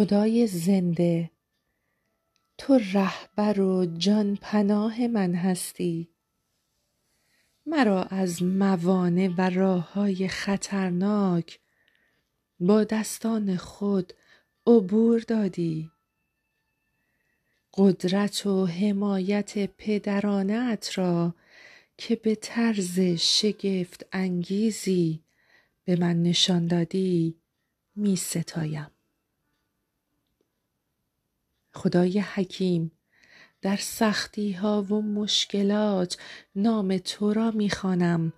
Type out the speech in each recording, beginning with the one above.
خدای زنده تو رهبر و جان پناه من هستی. مرا از موانع و راه های خطرناک با دستان خود عبور دادی. قدرت و حمایت پدرانه ات را که به طرز شگفت انگیزی به من نشان دادی می ستایم. خدای حکیم در سختی ها و مشکلات نام تو را می خوانم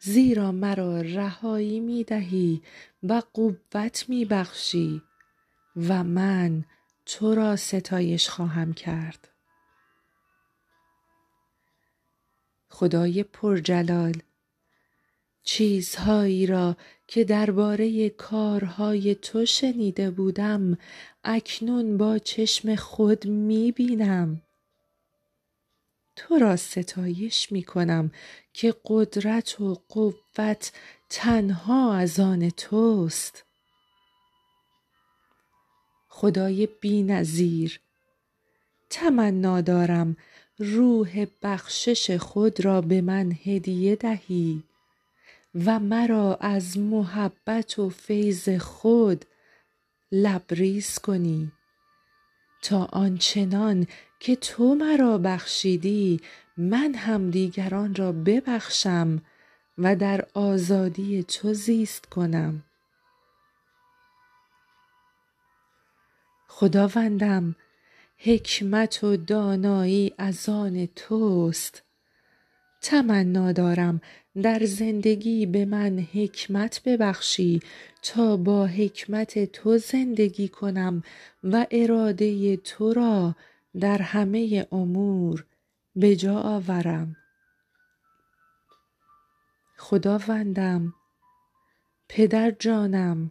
زیرا مرا رهایی می دهی و قوت می بخشی و من تو را ستایش خواهم کرد. خدای پرجلال چیزهایی را که درباره کارهای تو شنیده بودم اکنون با چشم خود می بینم تو را ستایش می کنم که قدرت و قوت تنها از آن توست. خدای بینظیر تمنا دارم روح بخشش خود را به من هدیه دهی. و مرا از محبت و فیض خود لبریز کنی. تا آنچنان که تو مرا بخشیدی من هم دیگران را ببخشم و در آزادی تو زیست کنم. خداوندم حکمت و دانایی از آن توست. تمنا دارم در زندگی به من حکمت ببخشی تا با حکمت تو زندگی کنم و اراده تو را در همه امور به جا آورم. خداوندم پدرجانم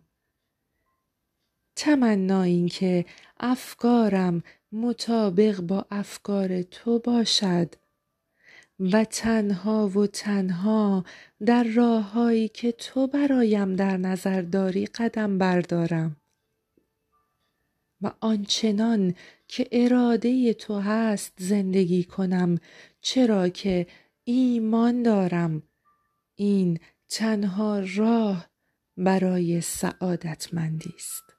تمنا این که افکارم مطابق با افکار تو باشد. و تنها و تنها در راههایی که تو برایم در نظر داری قدم بردارم. و آنچنان که اراده تو هست زندگی کنم چرا که ایمان دارم. این تنها راه برای سعادتمندی است.